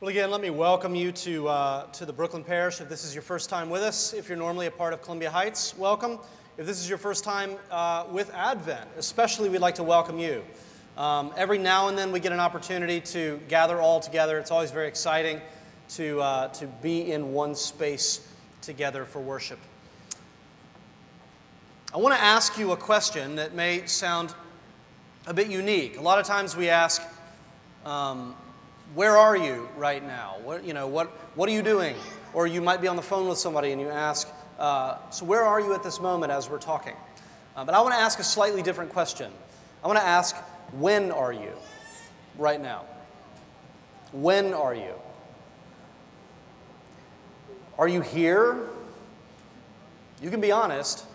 Well, again, let me welcome you to, uh, to the Brooklyn Parish. If this is your first time with us, if you're normally a part of Columbia Heights, welcome. If this is your first time uh, with Advent, especially we'd like to welcome you. Um, every now and then we get an opportunity to gather all together. It's always very exciting to, uh, to be in one space together for worship. I want to ask you a question that may sound a bit unique. A lot of times we ask, um, where are you right now? What, you know, what, what are you doing? Or you might be on the phone with somebody and you ask, uh, so where are you at this moment as we're talking? Uh, but I want to ask a slightly different question. I want to ask, when are you right now? When are you? Are you here? You can be honest.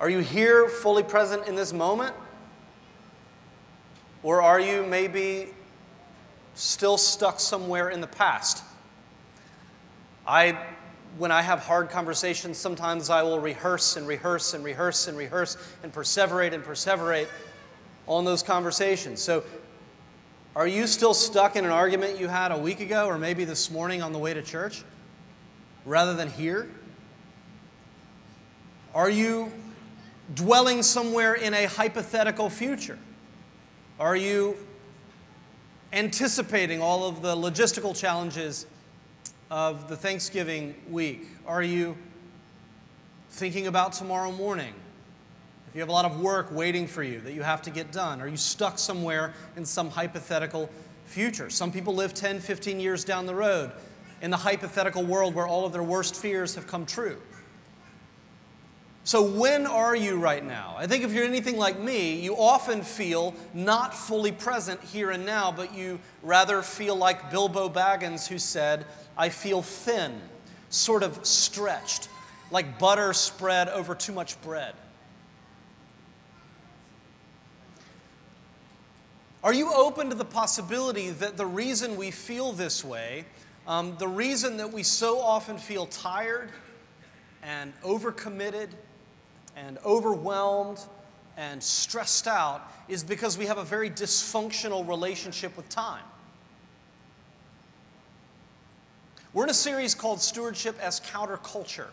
Are you here fully present in this moment? Or are you maybe still stuck somewhere in the past. I, when I have hard conversations, sometimes I will rehearse and rehearse and rehearse and rehearse and perseverate and perseverate on those conversations. So, are you still stuck in an argument you had a week ago or maybe this morning on the way to church rather than here? Are you dwelling somewhere in a hypothetical future? Are you anticipating all of the logistical challenges of the Thanksgiving week? Are you thinking about tomorrow morning? If you have a lot of work waiting for you that you have to get done, are you stuck somewhere in some hypothetical future? Some people live 10, 15 years down the road in the hypothetical world where all of their worst fears have come true. So, when are you right now? I think if you're anything like me, you often feel not fully present here and now, but you rather feel like Bilbo Baggins, who said, I feel thin, sort of stretched, like butter spread over too much bread. Are you open to the possibility that the reason we feel this way, um, the reason that we so often feel tired and overcommitted, and overwhelmed and stressed out is because we have a very dysfunctional relationship with time. We're in a series called Stewardship as Counterculture.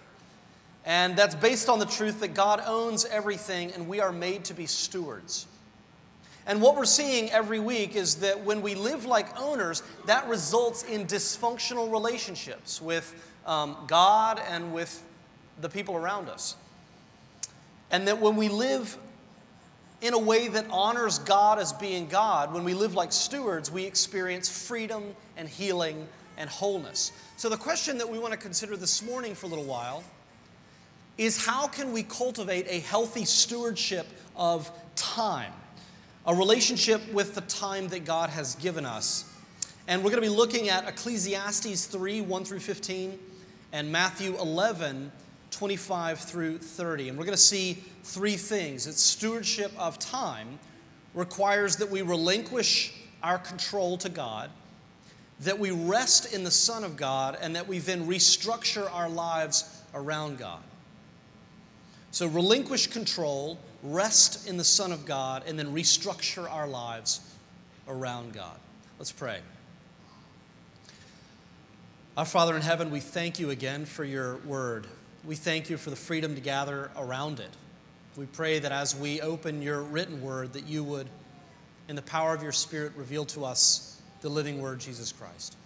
And that's based on the truth that God owns everything and we are made to be stewards. And what we're seeing every week is that when we live like owners, that results in dysfunctional relationships with um, God and with the people around us. And that when we live in a way that honors God as being God, when we live like stewards, we experience freedom and healing and wholeness. So, the question that we want to consider this morning for a little while is how can we cultivate a healthy stewardship of time, a relationship with the time that God has given us? And we're going to be looking at Ecclesiastes 3 1 through 15 and Matthew 11 25 through 30. And we're going to see three things. It's stewardship of time requires that we relinquish our control to God, that we rest in the Son of God, and that we then restructure our lives around God. So relinquish control, rest in the Son of God, and then restructure our lives around God. Let's pray. Our Father in heaven, we thank you again for your word we thank you for the freedom to gather around it. We pray that as we open your written word, that you would, in the power of your Spirit, reveal to us the living word, Jesus Christ.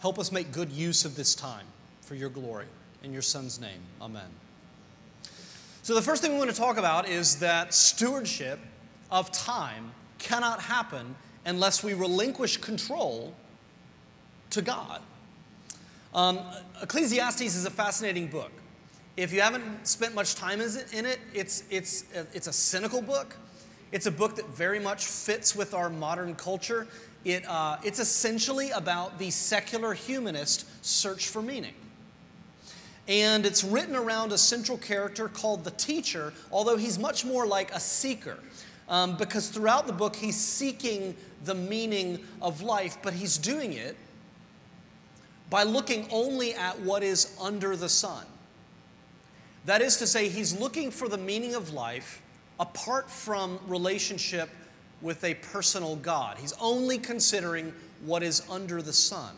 Help us make good use of this time for your glory. In your Son's name, amen. So, the first thing we want to talk about is that stewardship of time cannot happen unless we relinquish control to God. Um, Ecclesiastes is a fascinating book. If you haven't spent much time in it, it's, it's, it's a cynical book. It's a book that very much fits with our modern culture. It, uh, it's essentially about the secular humanist search for meaning. And it's written around a central character called the teacher, although he's much more like a seeker. Um, because throughout the book, he's seeking the meaning of life, but he's doing it by looking only at what is under the sun. That is to say, he's looking for the meaning of life apart from relationship with a personal God. He's only considering what is under the sun.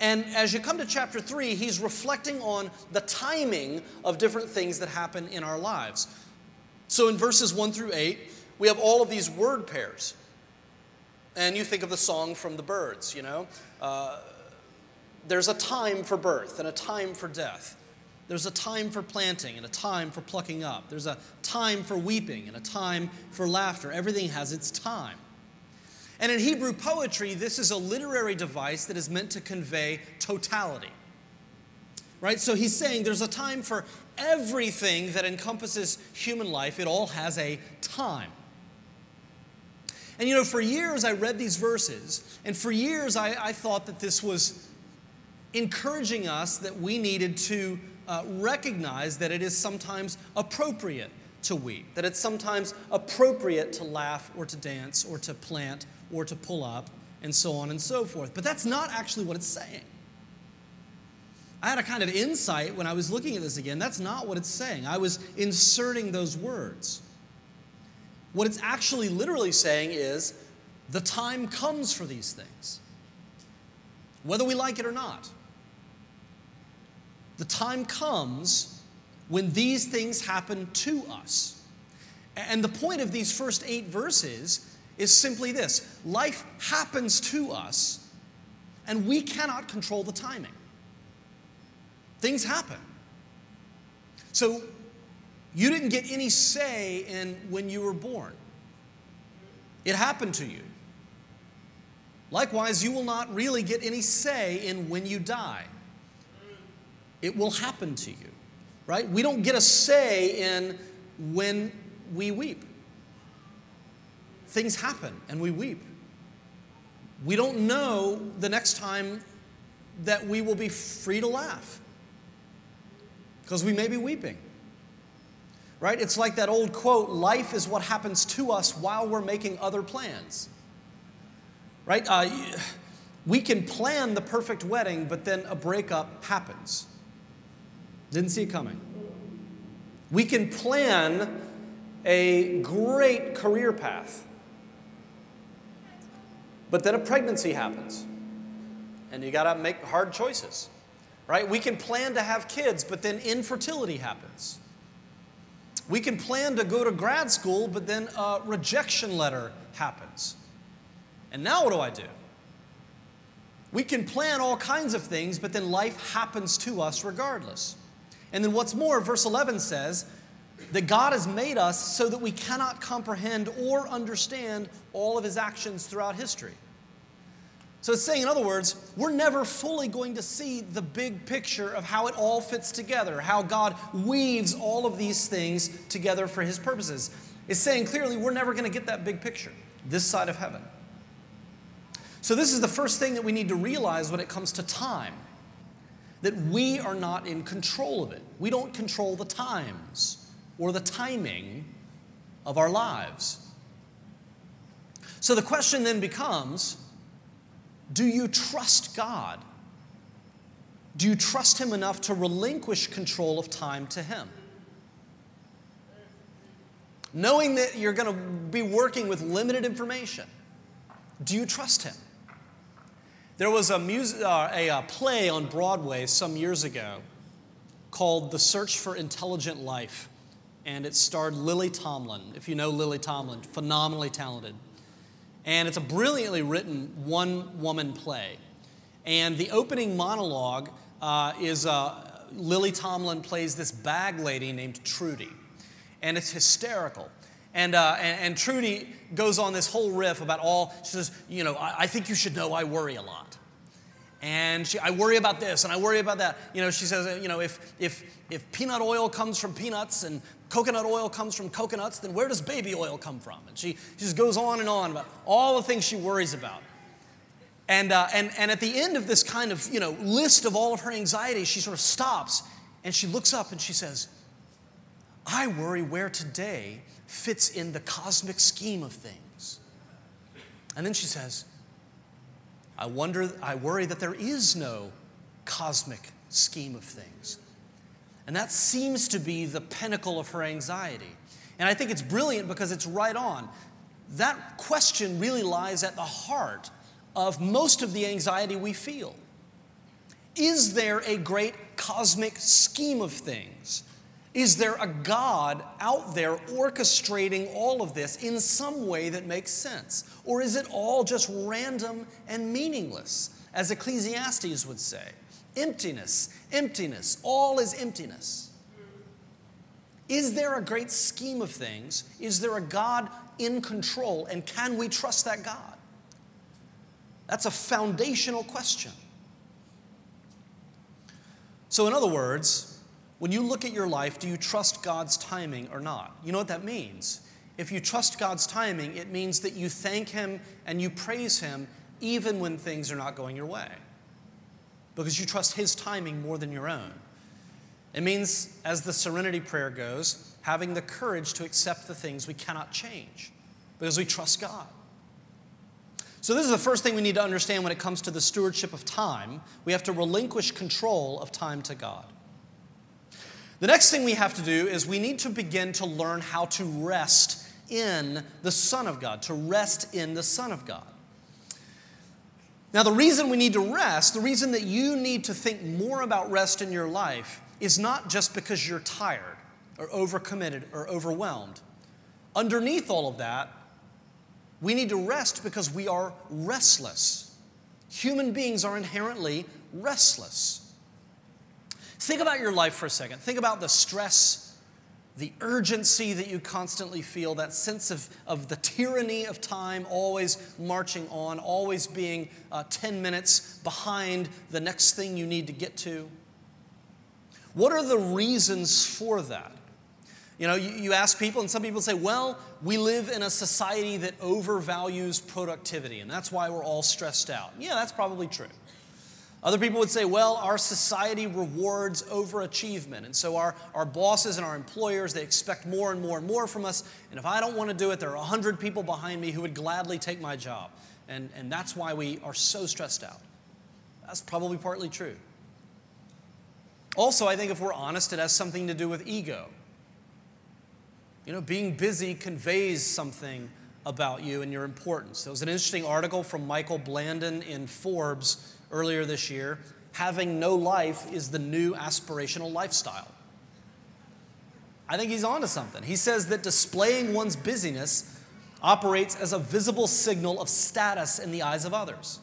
And as you come to chapter 3, he's reflecting on the timing of different things that happen in our lives. So in verses 1 through 8, we have all of these word pairs. And you think of the song from the Byrds, you know? Uh, there's a time for birth and a time for death. There's a time for planting and a time for plucking up. There's a time for weeping and a time for laughter. Everything has its time. And in Hebrew poetry, this is a literary device that is meant to convey totality. Right? So he's saying there's a time for everything that encompasses human life, it all has a time. And you know, for years I read these verses, and for years I, I thought that this was encouraging us that we needed to uh, recognize that it is sometimes appropriate to weep, that it's sometimes appropriate to laugh or to dance or to plant or to pull up and so on and so forth. But that's not actually what it's saying. I had a kind of insight when I was looking at this again. That's not what it's saying. I was inserting those words. What it's actually literally saying is the time comes for these things, whether we like it or not. The time comes when these things happen to us. And the point of these first eight verses is simply this life happens to us, and we cannot control the timing. Things happen. So, you didn't get any say in when you were born. It happened to you. Likewise, you will not really get any say in when you die. It will happen to you, right? We don't get a say in when we weep. Things happen and we weep. We don't know the next time that we will be free to laugh because we may be weeping. Right? It's like that old quote life is what happens to us while we're making other plans. Right? Uh, we can plan the perfect wedding, but then a breakup happens. Didn't see it coming. We can plan a great career path, but then a pregnancy happens, and you got to make hard choices. Right? We can plan to have kids, but then infertility happens. We can plan to go to grad school, but then a rejection letter happens. And now what do I do? We can plan all kinds of things, but then life happens to us regardless. And then what's more, verse 11 says that God has made us so that we cannot comprehend or understand all of his actions throughout history. So it's saying, in other words, we're never fully going to see the big picture of how it all fits together, how God weaves all of these things together for His purposes. It's saying clearly we're never going to get that big picture this side of heaven. So, this is the first thing that we need to realize when it comes to time that we are not in control of it. We don't control the times or the timing of our lives. So, the question then becomes do you trust God? Do you trust Him enough to relinquish control of time to Him? Knowing that you're going to be working with limited information, do you trust Him? There was a, music, uh, a, a uh, play on Broadway some years ago called The Search for Intelligent Life, and it starred Lily Tomlin. If you know Lily Tomlin, phenomenally talented. And it's a brilliantly written one woman play. And the opening monologue uh, is uh, Lily Tomlin plays this bag lady named Trudy. And it's hysterical. And, uh, and, and, Trudy goes on this whole riff about all, she says, you know, I, I think you should know I worry a lot. And she, I worry about this and I worry about that. You know, she says, you know, if, if, if peanut oil comes from peanuts and coconut oil comes from coconuts, then where does baby oil come from? And she, she just goes on and on about all the things she worries about. And, uh, and, and at the end of this kind of, you know, list of all of her anxieties, she sort of stops and she looks up and she says, I worry where today fits in the cosmic scheme of things. And then she says, I wonder, I worry that there is no cosmic scheme of things. And that seems to be the pinnacle of her anxiety. And I think it's brilliant because it's right on. That question really lies at the heart of most of the anxiety we feel? Is there a great cosmic scheme of things? Is there a God out there orchestrating all of this in some way that makes sense? Or is it all just random and meaningless, as Ecclesiastes would say? Emptiness, emptiness, all is emptiness. Is there a great scheme of things? Is there a God in control? And can we trust that God? That's a foundational question. So, in other words, when you look at your life, do you trust God's timing or not? You know what that means? If you trust God's timing, it means that you thank Him and you praise Him even when things are not going your way. Because you trust His timing more than your own. It means, as the serenity prayer goes, having the courage to accept the things we cannot change because we trust God. So, this is the first thing we need to understand when it comes to the stewardship of time. We have to relinquish control of time to God. The next thing we have to do is we need to begin to learn how to rest in the Son of God, to rest in the Son of God. Now, the reason we need to rest, the reason that you need to think more about rest in your life, is not just because you're tired or overcommitted or overwhelmed. Underneath all of that, we need to rest because we are restless. Human beings are inherently restless. Think about your life for a second. Think about the stress, the urgency that you constantly feel, that sense of, of the tyranny of time, always marching on, always being uh, 10 minutes behind the next thing you need to get to. What are the reasons for that? You know, you, you ask people, and some people say, well, we live in a society that overvalues productivity, and that's why we're all stressed out. Yeah, that's probably true. Other people would say, well, our society rewards overachievement. And so our, our bosses and our employers, they expect more and more and more from us. And if I don't want to do it, there are 100 people behind me who would gladly take my job. And, and that's why we are so stressed out. That's probably partly true. Also, I think if we're honest, it has something to do with ego. You know, being busy conveys something about you and your importance. There was an interesting article from Michael Blandin in Forbes earlier this year having no life is the new aspirational lifestyle. I think he's onto something. He says that displaying one's busyness operates as a visible signal of status in the eyes of others.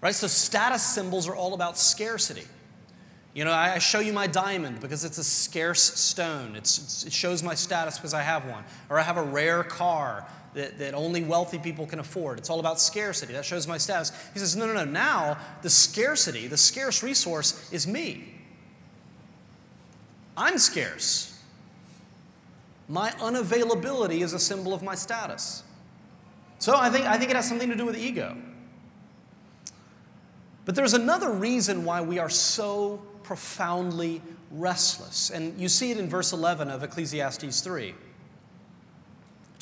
Right? So, status symbols are all about scarcity. You know, I show you my diamond because it's a scarce stone. It's, it shows my status because I have one. Or I have a rare car that, that only wealthy people can afford. It's all about scarcity. That shows my status. He says, no, no, no. Now, the scarcity, the scarce resource is me. I'm scarce. My unavailability is a symbol of my status. So I think, I think it has something to do with ego. But there's another reason why we are so profoundly restless. And you see it in verse 11 of Ecclesiastes 3.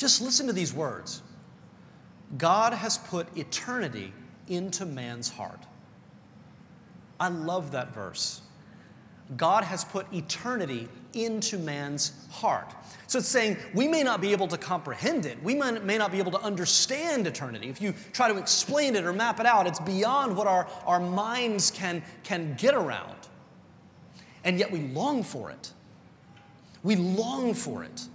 Just listen to these words God has put eternity into man's heart. I love that verse. God has put eternity into man's heart. So it's saying we may not be able to comprehend it. We may not be able to understand eternity. If you try to explain it or map it out, it's beyond what our, our minds can, can get around. And yet we long for it. We long for it.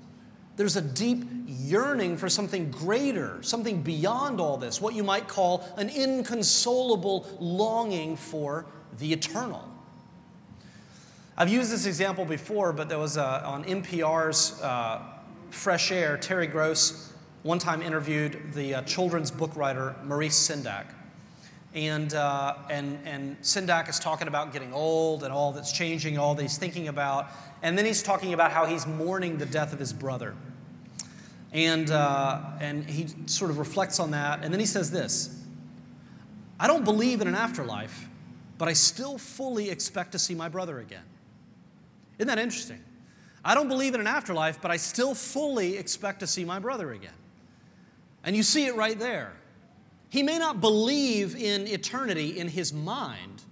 There's a deep yearning for something greater, something beyond all this, what you might call an inconsolable longing for the eternal. I've used this example before, but there was a, on NPR's uh, Fresh Air, Terry Gross one time interviewed the uh, children's book writer Maurice Sendak. And, uh, and, and Sendak is talking about getting old and all that's changing, all that he's thinking about. And then he's talking about how he's mourning the death of his brother. And, uh, and he sort of reflects on that. And then he says this I don't believe in an afterlife, but I still fully expect to see my brother again. Isn't that interesting? I don't believe in an afterlife, but I still fully expect to see my brother again. And you see it right there. He may not believe in eternity in his mind,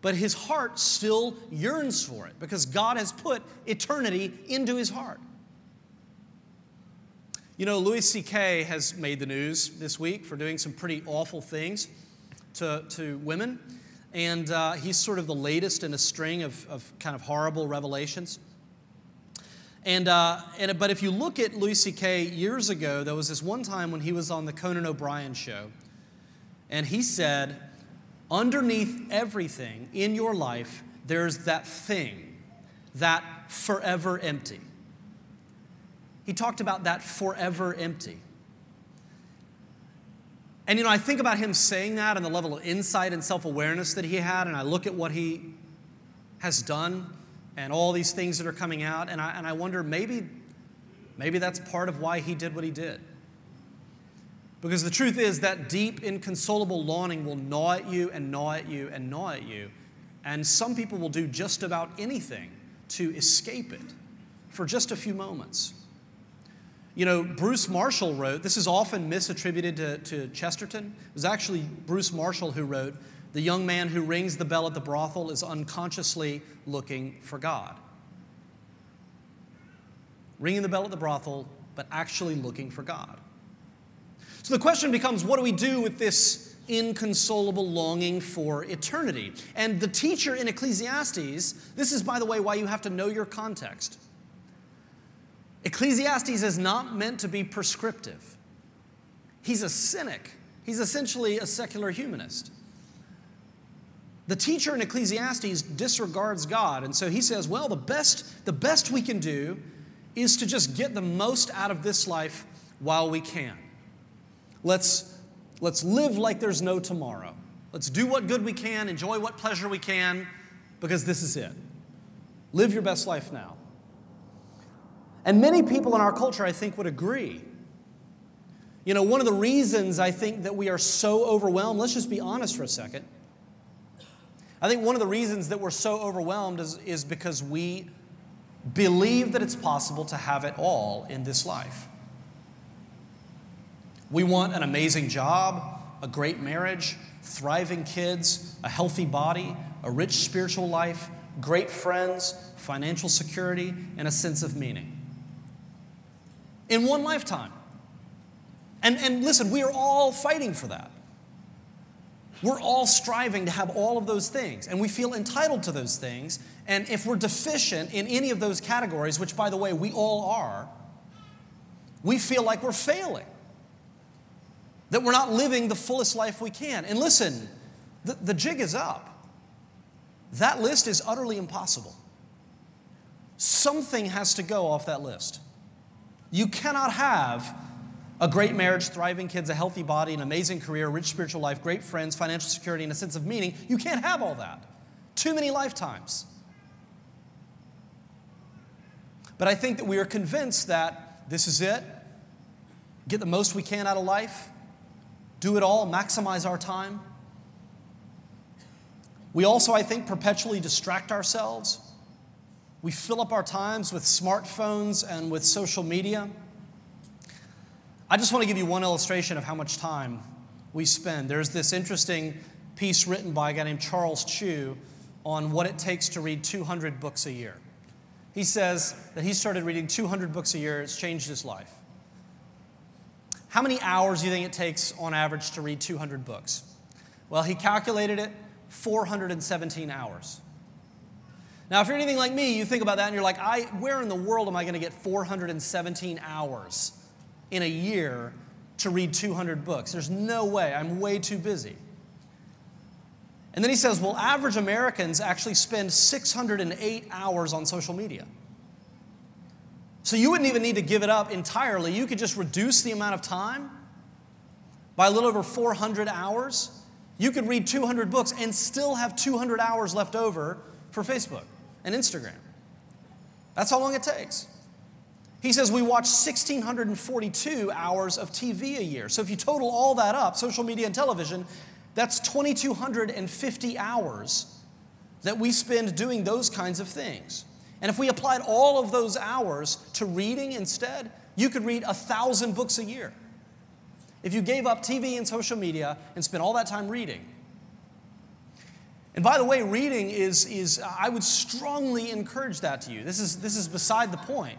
but his heart still yearns for it because God has put eternity into his heart. You know, Louis C.K. has made the news this week for doing some pretty awful things to, to women. And uh, he's sort of the latest in a string of, of kind of horrible revelations. And, uh, and, but if you look at Louis C.K. years ago, there was this one time when he was on the Conan O'Brien show, and he said, Underneath everything in your life, there's that thing, that forever empty. He talked about that forever empty. And you know, I think about him saying that and the level of insight and self awareness that he had, and I look at what he has done and all these things that are coming out, and I, and I wonder maybe, maybe that's part of why he did what he did. Because the truth is that deep, inconsolable longing will gnaw at you and gnaw at you and gnaw at you. And some people will do just about anything to escape it for just a few moments. You know, Bruce Marshall wrote, this is often misattributed to, to Chesterton. It was actually Bruce Marshall who wrote, The young man who rings the bell at the brothel is unconsciously looking for God. Ringing the bell at the brothel, but actually looking for God. So the question becomes what do we do with this inconsolable longing for eternity? And the teacher in Ecclesiastes, this is, by the way, why you have to know your context. Ecclesiastes is not meant to be prescriptive. He's a cynic. He's essentially a secular humanist. The teacher in Ecclesiastes disregards God, and so he says, well, the best, the best we can do is to just get the most out of this life while we can. Let's, let's live like there's no tomorrow. Let's do what good we can, enjoy what pleasure we can, because this is it. Live your best life now. And many people in our culture, I think, would agree. You know, one of the reasons I think that we are so overwhelmed, let's just be honest for a second. I think one of the reasons that we're so overwhelmed is, is because we believe that it's possible to have it all in this life. We want an amazing job, a great marriage, thriving kids, a healthy body, a rich spiritual life, great friends, financial security, and a sense of meaning in one lifetime. And, and listen, we are all fighting for that. We're all striving to have all of those things, and we feel entitled to those things. And if we're deficient in any of those categories, which by the way, we all are, we feel like we're failing, that we're not living the fullest life we can. And listen, the, the jig is up. That list is utterly impossible. Something has to go off that list. You cannot have a great marriage, thriving kids, a healthy body, an amazing career, rich spiritual life, great friends, financial security, and a sense of meaning. You can't have all that. Too many lifetimes. But I think that we are convinced that this is it. Get the most we can out of life, do it all, maximize our time. We also, I think, perpetually distract ourselves. We fill up our times with smartphones and with social media. I just want to give you one illustration of how much time we spend. There's this interesting piece written by a guy named Charles Chu on what it takes to read 200 books a year. He says that he started reading 200 books a year, it's changed his life. How many hours do you think it takes on average to read 200 books? Well, he calculated it 417 hours. Now, if you're anything like me, you think about that and you're like, I, where in the world am I going to get 417 hours in a year to read 200 books? There's no way. I'm way too busy. And then he says, well, average Americans actually spend 608 hours on social media. So you wouldn't even need to give it up entirely. You could just reduce the amount of time by a little over 400 hours. You could read 200 books and still have 200 hours left over for Facebook and Instagram. That's how long it takes. He says we watch 1,642 hours of TV a year. So if you total all that up, social media and television, that's 2,250 hours that we spend doing those kinds of things. And if we applied all of those hours to reading instead, you could read a thousand books a year. If you gave up TV and social media and spent all that time reading, and by the way, reading is, is I would strongly encourage that to you. This is, this is beside the point.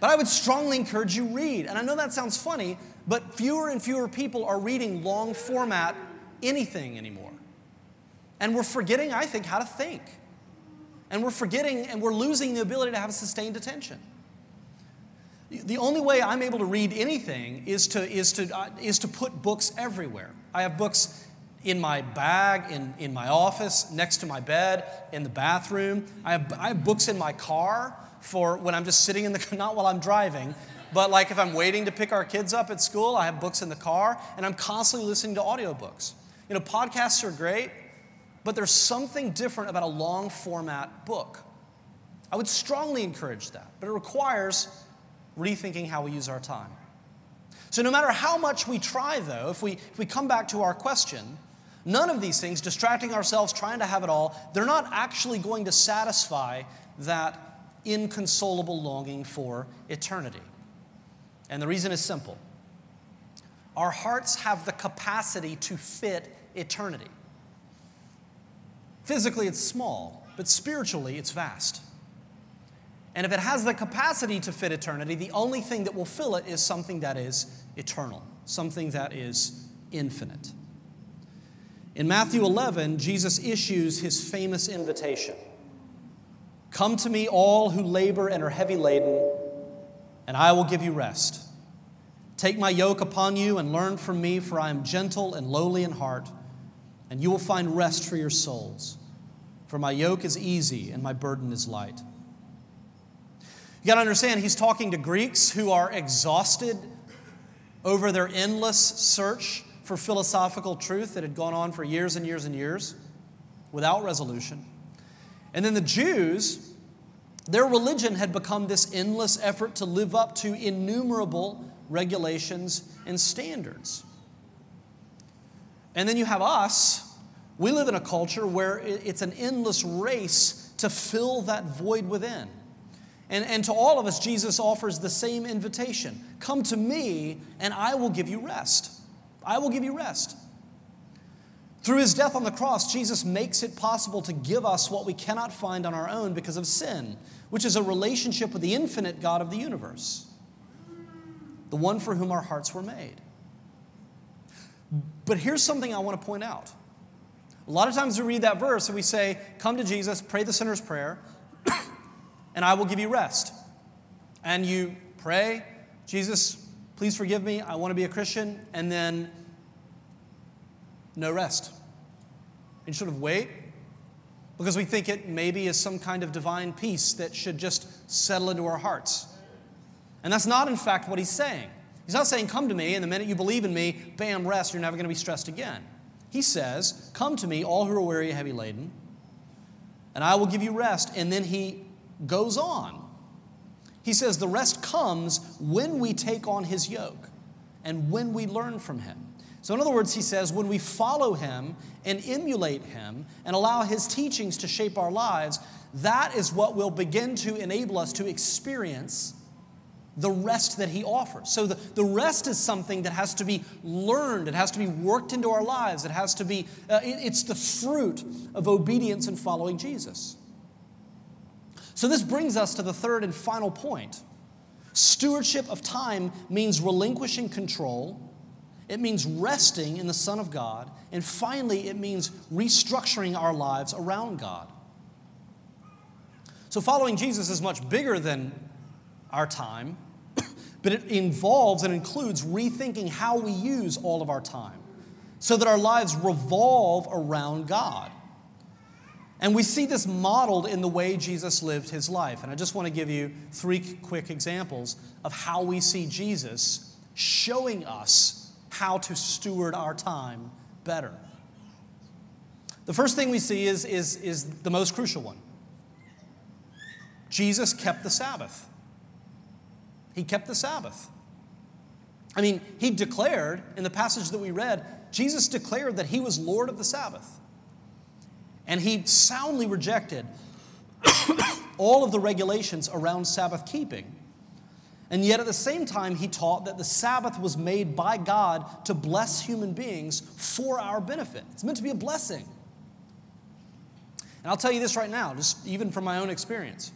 But I would strongly encourage you read. And I know that sounds funny, but fewer and fewer people are reading long format anything anymore. And we're forgetting, I think, how to think. And we're forgetting and we're losing the ability to have sustained attention. The only way I'm able to read anything is to, is to, uh, is to put books everywhere. I have books in my bag, in, in my office, next to my bed, in the bathroom. I have, I have books in my car for when I'm just sitting in the, not while I'm driving, but like if I'm waiting to pick our kids up at school, I have books in the car, and I'm constantly listening to audiobooks. You know, podcasts are great, but there's something different about a long format book. I would strongly encourage that, but it requires rethinking how we use our time. So, no matter how much we try, though, if we, if we come back to our question, none of these things, distracting ourselves, trying to have it all, they're not actually going to satisfy that inconsolable longing for eternity. And the reason is simple our hearts have the capacity to fit eternity. Physically, it's small, but spiritually, it's vast. And if it has the capacity to fit eternity, the only thing that will fill it is something that is eternal, something that is infinite. In Matthew 11, Jesus issues his famous invitation Come to me, all who labor and are heavy laden, and I will give you rest. Take my yoke upon you and learn from me, for I am gentle and lowly in heart and you will find rest for your souls. For my yoke is easy and my burden is light. You got to understand, he's talking to Greeks who are exhausted over their endless search for philosophical truth that had gone on for years and years and years without resolution. And then the Jews, their religion had become this endless effort to live up to innumerable regulations and standards. And then you have us. We live in a culture where it's an endless race to fill that void within. And, and to all of us, Jesus offers the same invitation Come to me, and I will give you rest. I will give you rest. Through his death on the cross, Jesus makes it possible to give us what we cannot find on our own because of sin, which is a relationship with the infinite God of the universe, the one for whom our hearts were made. But here's something I want to point out. A lot of times we read that verse and we say, Come to Jesus, pray the sinner's prayer, and I will give you rest. And you pray, Jesus, please forgive me, I want to be a Christian, and then no rest. And sort of wait because we think it maybe is some kind of divine peace that should just settle into our hearts. And that's not, in fact, what he's saying. He's not saying, Come to me, and the minute you believe in me, bam, rest, you're never going to be stressed again. He says, Come to me, all who are weary and heavy laden, and I will give you rest. And then he goes on. He says, The rest comes when we take on his yoke and when we learn from him. So, in other words, he says, when we follow him and emulate him and allow his teachings to shape our lives, that is what will begin to enable us to experience the rest that he offers. So the, the rest is something that has to be learned, it has to be worked into our lives, it has to be, uh, it, it's the fruit of obedience and following Jesus. So this brings us to the third and final point. Stewardship of time means relinquishing control, it means resting in the Son of God, and finally, it means restructuring our lives around God. So following Jesus is much bigger than our time, but it involves and includes rethinking how we use all of our time so that our lives revolve around God. And we see this modeled in the way Jesus lived his life. And I just want to give you three quick examples of how we see Jesus showing us how to steward our time better. The first thing we see is, is, is the most crucial one Jesus kept the Sabbath. He kept the Sabbath. I mean, he declared in the passage that we read, Jesus declared that he was Lord of the Sabbath. And he soundly rejected all of the regulations around Sabbath keeping. And yet, at the same time, he taught that the Sabbath was made by God to bless human beings for our benefit. It's meant to be a blessing. And I'll tell you this right now, just even from my own experience.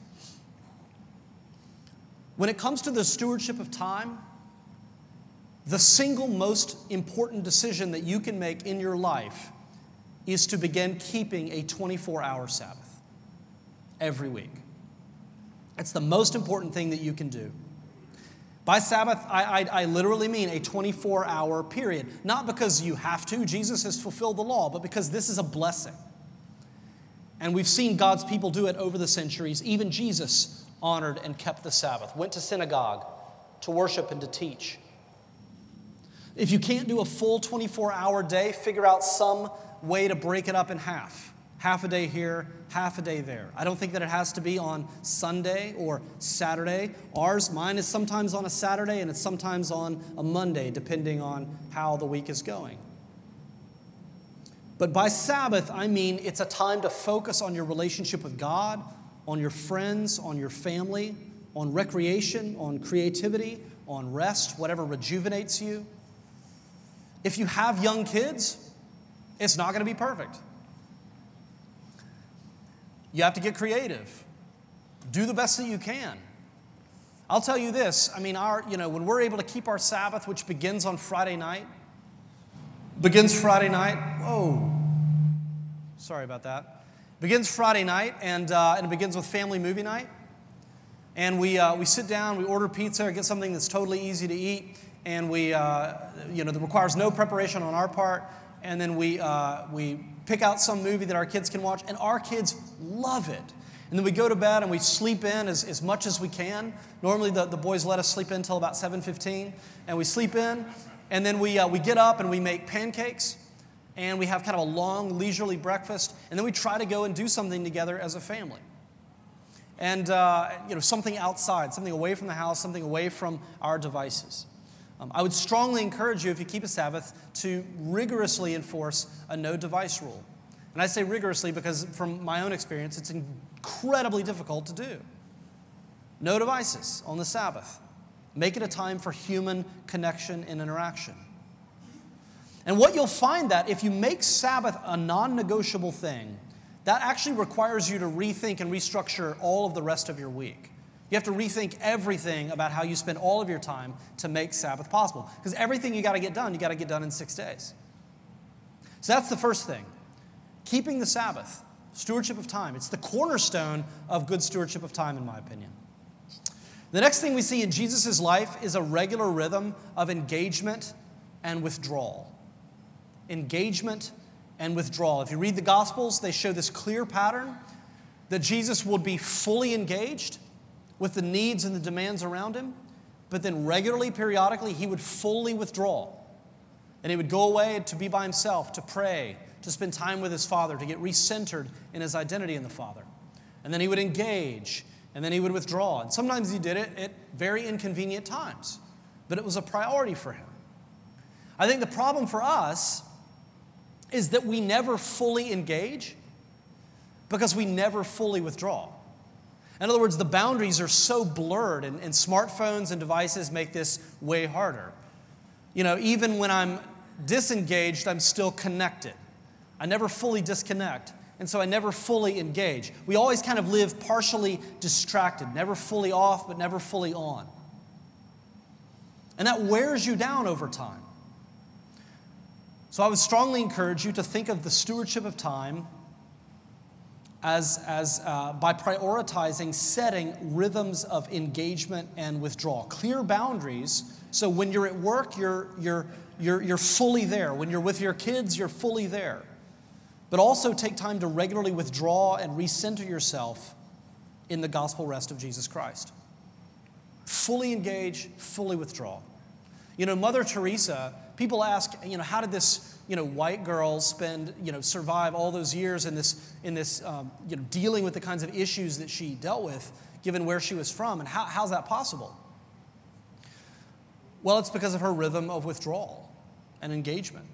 When it comes to the stewardship of time, the single most important decision that you can make in your life is to begin keeping a 24 hour Sabbath every week. It's the most important thing that you can do. By Sabbath, I, I, I literally mean a 24 hour period. Not because you have to, Jesus has fulfilled the law, but because this is a blessing. And we've seen God's people do it over the centuries. Even Jesus honored and kept the Sabbath, went to synagogue to worship and to teach. If you can't do a full 24 hour day, figure out some way to break it up in half half a day here, half a day there. I don't think that it has to be on Sunday or Saturday. Ours, mine is sometimes on a Saturday and it's sometimes on a Monday, depending on how the week is going. But by Sabbath, I mean it's a time to focus on your relationship with God, on your friends, on your family, on recreation, on creativity, on rest, whatever rejuvenates you. If you have young kids, it's not going to be perfect. You have to get creative. Do the best that you can. I'll tell you this, I mean, our, you know, when we're able to keep our Sabbath, which begins on Friday night, begins Friday night. Whoa. Sorry about that. Begins Friday night, and, uh, and it begins with family movie night. And we, uh, we sit down, we order pizza, get something that's totally easy to eat, and we, uh, you know, that requires no preparation on our part. And then we, uh, we pick out some movie that our kids can watch, and our kids love it. And then we go to bed and we sleep in as, as much as we can. Normally, the, the boys let us sleep in until about 7.15, and we sleep in, and then we, uh, we get up and we make pancakes, and we have kind of a long, leisurely breakfast, and then we try to go and do something together as a family. And, uh, you know, something outside, something away from the house, something away from our devices. Um, I would strongly encourage you, if you keep a Sabbath, to rigorously enforce a no device rule. And I say rigorously because, from my own experience, it's incredibly difficult to do. No devices on the Sabbath. Make it a time for human connection and interaction. And what you'll find that if you make Sabbath a non negotiable thing, that actually requires you to rethink and restructure all of the rest of your week. You have to rethink everything about how you spend all of your time to make Sabbath possible. Because everything you got to get done, you got to get done in six days. So that's the first thing. Keeping the Sabbath, stewardship of time. It's the cornerstone of good stewardship of time, in my opinion. The next thing we see in Jesus' life is a regular rhythm of engagement and withdrawal. Engagement and withdrawal. If you read the Gospels, they show this clear pattern that Jesus would be fully engaged with the needs and the demands around him, but then regularly, periodically, he would fully withdraw. And he would go away to be by himself, to pray, to spend time with his Father, to get recentered in his identity in the Father. And then he would engage, and then he would withdraw. And sometimes he did it at very inconvenient times, but it was a priority for him. I think the problem for us is that we never fully engage because we never fully withdraw. In other words, the boundaries are so blurred, and, and smartphones and devices make this way harder. You know, even when I'm disengaged, I'm still connected. I never fully disconnect, and so I never fully engage. We always kind of live partially distracted, never fully off, but never fully on. And that wears you down over time. So I would strongly encourage you to think of the stewardship of time as, as uh, by prioritizing setting rhythms of engagement and withdrawal, clear boundaries. So when you're at work, you're, you're, you're, you're fully there. When you're with your kids, you're fully there. But also take time to regularly withdraw and recenter yourself in the gospel rest of Jesus Christ. Fully engage, fully withdraw. You know, Mother Teresa, people ask, you know, how did this you know, white girl spend, you know, survive all those years in this, in this um, you know, dealing with the kinds of issues that she dealt with, given where she was from. And how, how's that possible? Well, it's because of her rhythm of withdrawal and engagement.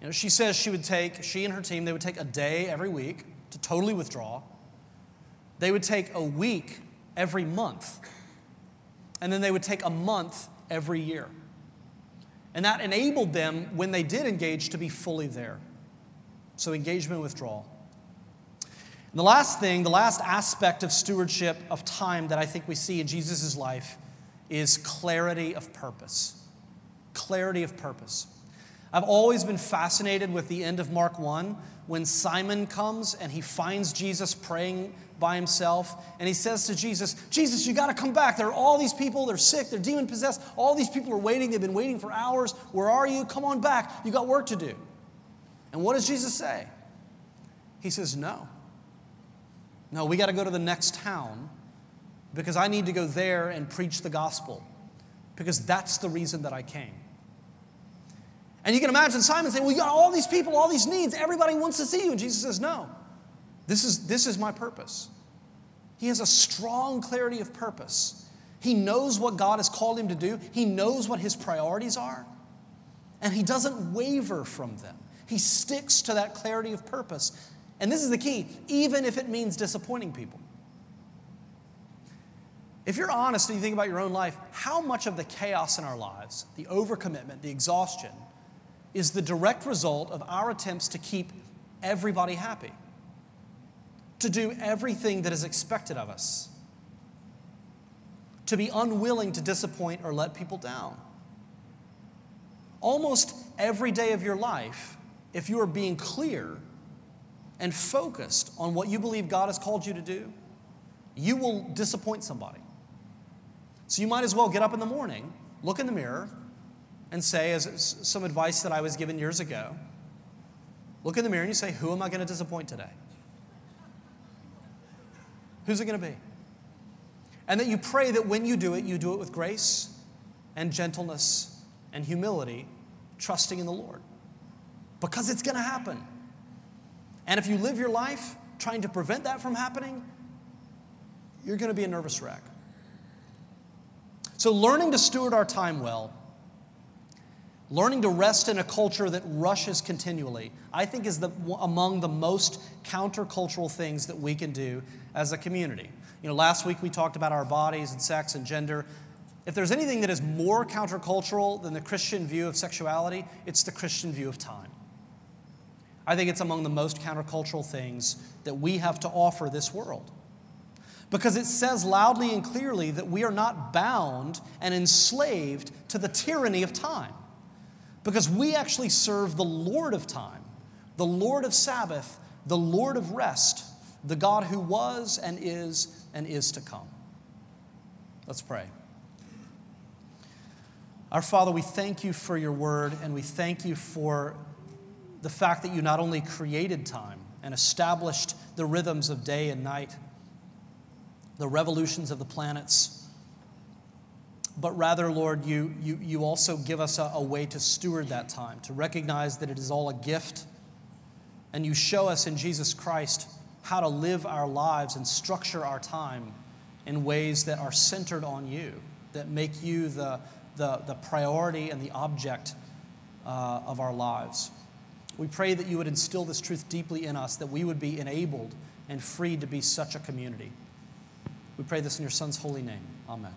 You know, she says she would take, she and her team, they would take a day every week to totally withdraw. They would take a week every month. And then they would take a month every year. And that enabled them, when they did engage, to be fully there. So, engagement withdrawal. the last thing, the last aspect of stewardship of time that I think we see in Jesus' life is clarity of purpose. Clarity of purpose. I've always been fascinated with the end of Mark 1 when Simon comes and he finds Jesus praying by himself and he says to Jesus, Jesus, you got to come back. There are all these people, they're sick, they're demon possessed. All these people are waiting, they've been waiting for hours. Where are you? Come on back. You got work to do. And what does Jesus say? He says, No. No, we got to go to the next town because I need to go there and preach the gospel because that's the reason that I came. And you can imagine Simon saying, Well, you got all these people, all these needs, everybody wants to see you. And Jesus says, No, this is, this is my purpose. He has a strong clarity of purpose. He knows what God has called him to do, he knows what his priorities are, and he doesn't waver from them. He sticks to that clarity of purpose. And this is the key, even if it means disappointing people. If you're honest and you think about your own life, how much of the chaos in our lives, the overcommitment, the exhaustion, is the direct result of our attempts to keep everybody happy, to do everything that is expected of us, to be unwilling to disappoint or let people down? Almost every day of your life, if you are being clear and focused on what you believe God has called you to do, you will disappoint somebody. So you might as well get up in the morning, look in the mirror, and say, as some advice that I was given years ago, look in the mirror and you say, Who am I going to disappoint today? Who's it going to be? And that you pray that when you do it, you do it with grace and gentleness and humility, trusting in the Lord. Because it's going to happen. And if you live your life trying to prevent that from happening, you're going to be a nervous wreck. So, learning to steward our time well, learning to rest in a culture that rushes continually, I think is the, among the most countercultural things that we can do as a community. You know, last week we talked about our bodies and sex and gender. If there's anything that is more countercultural than the Christian view of sexuality, it's the Christian view of time. I think it's among the most countercultural things that we have to offer this world. Because it says loudly and clearly that we are not bound and enslaved to the tyranny of time. Because we actually serve the Lord of time, the Lord of Sabbath, the Lord of rest, the God who was and is and is to come. Let's pray. Our Father, we thank you for your word and we thank you for the fact that you not only created time and established the rhythms of day and night, the revolutions of the planets, but rather, Lord, you, you, you also give us a, a way to steward that time, to recognize that it is all a gift. And you show us in Jesus Christ how to live our lives and structure our time in ways that are centered on you, that make you the, the, the priority and the object uh, of our lives. We pray that you would instill this truth deeply in us, that we would be enabled and freed to be such a community. We pray this in your Son's holy name. Amen.